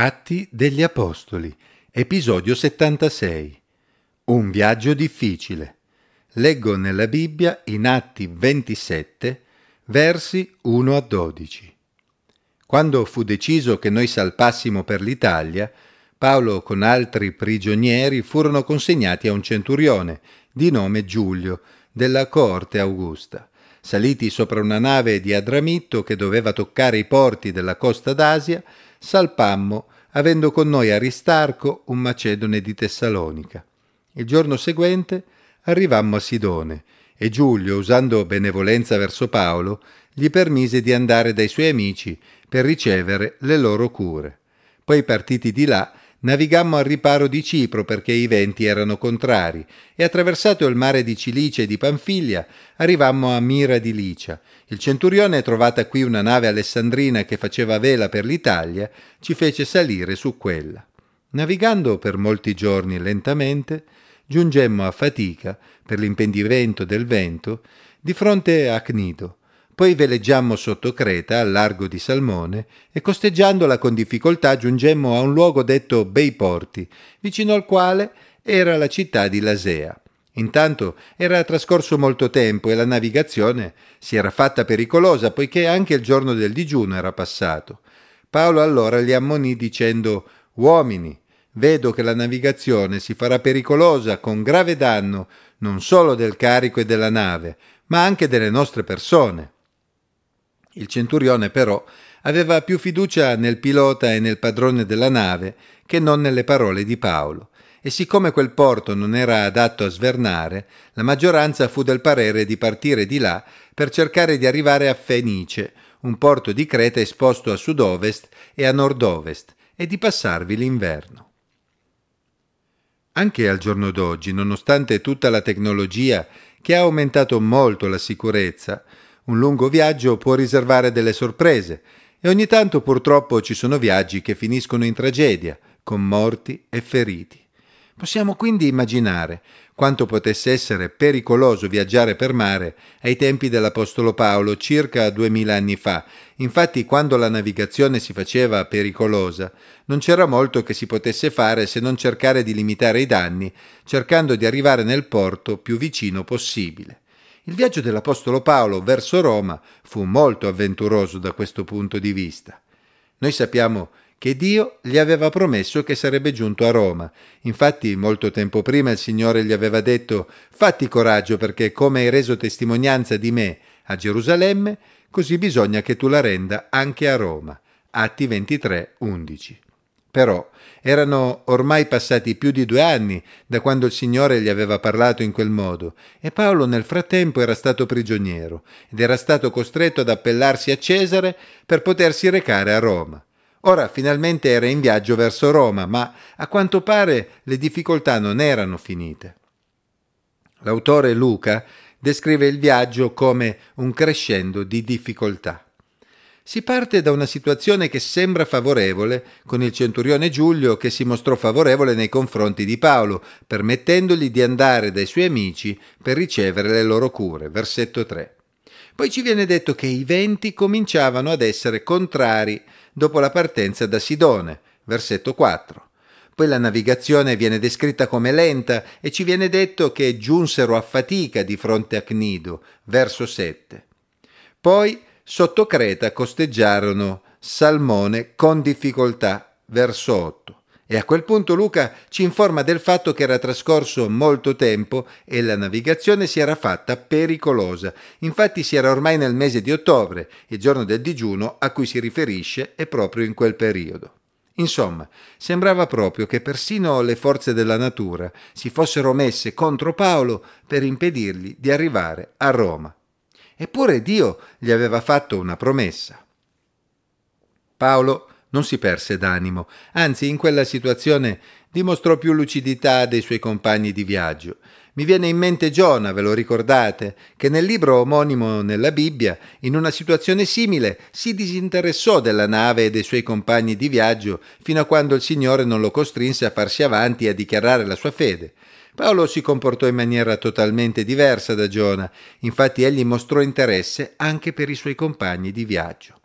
Atti degli Apostoli, episodio 76. Un viaggio difficile. Leggo nella Bibbia in Atti 27, versi 1 a 12. Quando fu deciso che noi salpassimo per l'Italia, Paolo con altri prigionieri furono consegnati a un centurione di nome Giulio, della coorte Augusta. Saliti sopra una nave di Adramitto che doveva toccare i porti della costa d'Asia, salpammo, avendo con noi Aristarco, un macedone di Tessalonica. Il giorno seguente arrivammo a Sidone e Giulio, usando benevolenza verso Paolo, gli permise di andare dai suoi amici per ricevere le loro cure. Poi partiti di là, Navigammo al riparo di Cipro perché i venti erano contrari e attraversato il mare di Cilicia e di Panfilia arrivammo a Mira di Licia. Il centurione, trovata qui una nave alessandrina che faceva vela per l'Italia, ci fece salire su quella. Navigando per molti giorni lentamente, giungemmo a fatica, per l'impedimento del vento, di fronte a Cnido, poi veleggiammo sotto Creta, al largo di Salmone, e costeggiandola con difficoltà giungemmo a un luogo detto Bei Porti, vicino al quale era la città di Lasea. Intanto era trascorso molto tempo e la navigazione si era fatta pericolosa, poiché anche il giorno del digiuno era passato. Paolo allora li ammonì dicendo Uomini, vedo che la navigazione si farà pericolosa con grave danno non solo del carico e della nave, ma anche delle nostre persone. Il centurione però aveva più fiducia nel pilota e nel padrone della nave che non nelle parole di Paolo, e siccome quel porto non era adatto a svernare, la maggioranza fu del parere di partire di là per cercare di arrivare a Fenice, un porto di Creta esposto a sud-ovest e a nord-ovest, e di passarvi l'inverno. Anche al giorno d'oggi, nonostante tutta la tecnologia che ha aumentato molto la sicurezza, un lungo viaggio può riservare delle sorprese e ogni tanto purtroppo ci sono viaggi che finiscono in tragedia, con morti e feriti. Possiamo quindi immaginare quanto potesse essere pericoloso viaggiare per mare ai tempi dell'Apostolo Paolo circa duemila anni fa. Infatti, quando la navigazione si faceva pericolosa, non c'era molto che si potesse fare se non cercare di limitare i danni, cercando di arrivare nel porto più vicino possibile. Il viaggio dell'Apostolo Paolo verso Roma fu molto avventuroso da questo punto di vista. Noi sappiamo che Dio gli aveva promesso che sarebbe giunto a Roma. Infatti, molto tempo prima il Signore gli aveva detto Fatti coraggio perché come hai reso testimonianza di me a Gerusalemme, così bisogna che tu la renda anche a Roma. Atti 23, 11. Però erano ormai passati più di due anni da quando il Signore gli aveva parlato in quel modo e Paolo nel frattempo era stato prigioniero ed era stato costretto ad appellarsi a Cesare per potersi recare a Roma. Ora finalmente era in viaggio verso Roma, ma a quanto pare le difficoltà non erano finite. L'autore Luca descrive il viaggio come un crescendo di difficoltà. Si parte da una situazione che sembra favorevole, con il centurione Giulio che si mostrò favorevole nei confronti di Paolo, permettendogli di andare dai suoi amici per ricevere le loro cure. Versetto 3. Poi ci viene detto che i venti cominciavano ad essere contrari dopo la partenza da Sidone. Versetto 4. Poi la navigazione viene descritta come lenta e ci viene detto che giunsero a fatica di fronte a Cnido. Verso 7. Poi Sotto Creta costeggiarono Salmone con difficoltà, verso 8. E a quel punto Luca ci informa del fatto che era trascorso molto tempo e la navigazione si era fatta pericolosa. Infatti si era ormai nel mese di ottobre, il giorno del digiuno a cui si riferisce è proprio in quel periodo. Insomma, sembrava proprio che persino le forze della natura si fossero messe contro Paolo per impedirgli di arrivare a Roma. Eppure Dio gli aveva fatto una promessa. Paolo non si perse d'animo, anzi in quella situazione dimostrò più lucidità dei suoi compagni di viaggio. Mi viene in mente Giona, ve lo ricordate, che nel libro omonimo nella Bibbia, in una situazione simile, si disinteressò della nave e dei suoi compagni di viaggio fino a quando il Signore non lo costrinse a farsi avanti e a dichiarare la sua fede. Paolo si comportò in maniera totalmente diversa da Giona, infatti egli mostrò interesse anche per i suoi compagni di viaggio.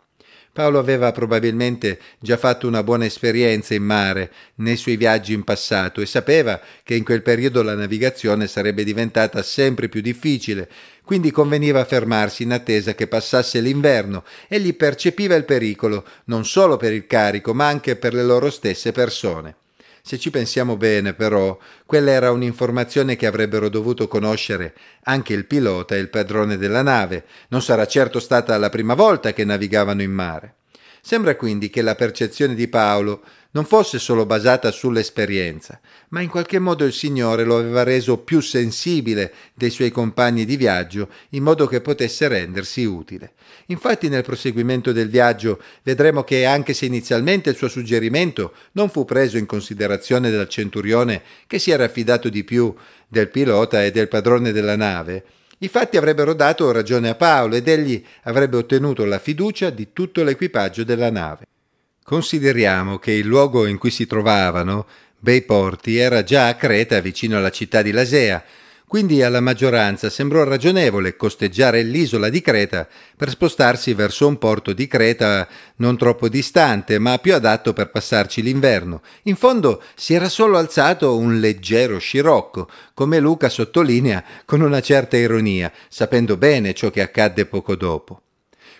Paolo aveva probabilmente già fatto una buona esperienza in mare nei suoi viaggi in passato e sapeva che in quel periodo la navigazione sarebbe diventata sempre più difficile, quindi conveniva fermarsi in attesa che passasse l'inverno. Egli percepiva il pericolo non solo per il carico, ma anche per le loro stesse persone. Se ci pensiamo bene, però, quella era un'informazione che avrebbero dovuto conoscere anche il pilota e il padrone della nave. Non sarà certo stata la prima volta che navigavano in mare. Sembra quindi che la percezione di Paolo non fosse solo basata sull'esperienza, ma in qualche modo il Signore lo aveva reso più sensibile dei suoi compagni di viaggio, in modo che potesse rendersi utile. Infatti nel proseguimento del viaggio vedremo che anche se inizialmente il suo suggerimento non fu preso in considerazione dal centurione che si era affidato di più del pilota e del padrone della nave, i fatti avrebbero dato ragione a Paolo ed egli avrebbe ottenuto la fiducia di tutto l'equipaggio della nave. Consideriamo che il luogo in cui si trovavano, Bei Porti, era già a Creta, vicino alla città di Lasea, quindi alla maggioranza sembrò ragionevole costeggiare l'isola di Creta per spostarsi verso un porto di Creta non troppo distante, ma più adatto per passarci l'inverno. In fondo si era solo alzato un leggero scirocco, come Luca sottolinea con una certa ironia, sapendo bene ciò che accadde poco dopo.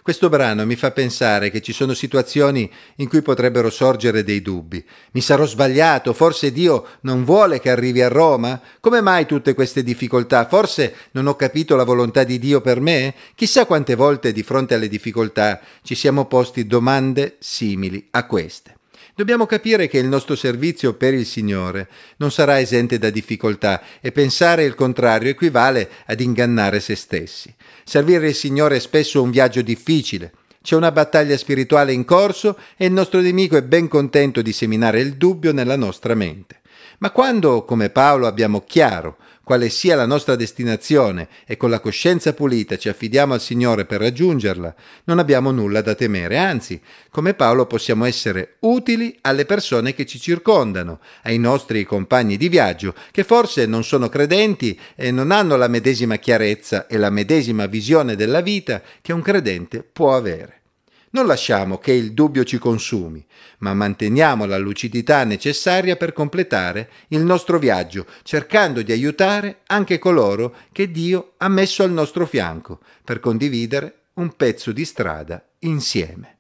Questo brano mi fa pensare che ci sono situazioni in cui potrebbero sorgere dei dubbi. Mi sarò sbagliato? Forse Dio non vuole che arrivi a Roma? Come mai tutte queste difficoltà? Forse non ho capito la volontà di Dio per me? Chissà quante volte di fronte alle difficoltà ci siamo posti domande simili a queste. Dobbiamo capire che il nostro servizio per il Signore non sarà esente da difficoltà e pensare il contrario equivale ad ingannare se stessi. Servire il Signore è spesso un viaggio difficile. C'è una battaglia spirituale in corso e il nostro nemico è ben contento di seminare il dubbio nella nostra mente. Ma quando, come Paolo, abbiamo chiaro quale sia la nostra destinazione e con la coscienza pulita ci affidiamo al Signore per raggiungerla, non abbiamo nulla da temere, anzi, come Paolo possiamo essere utili alle persone che ci circondano, ai nostri compagni di viaggio, che forse non sono credenti e non hanno la medesima chiarezza e la medesima visione della vita che un credente può avere. Non lasciamo che il dubbio ci consumi, ma manteniamo la lucidità necessaria per completare il nostro viaggio, cercando di aiutare anche coloro che Dio ha messo al nostro fianco per condividere un pezzo di strada insieme.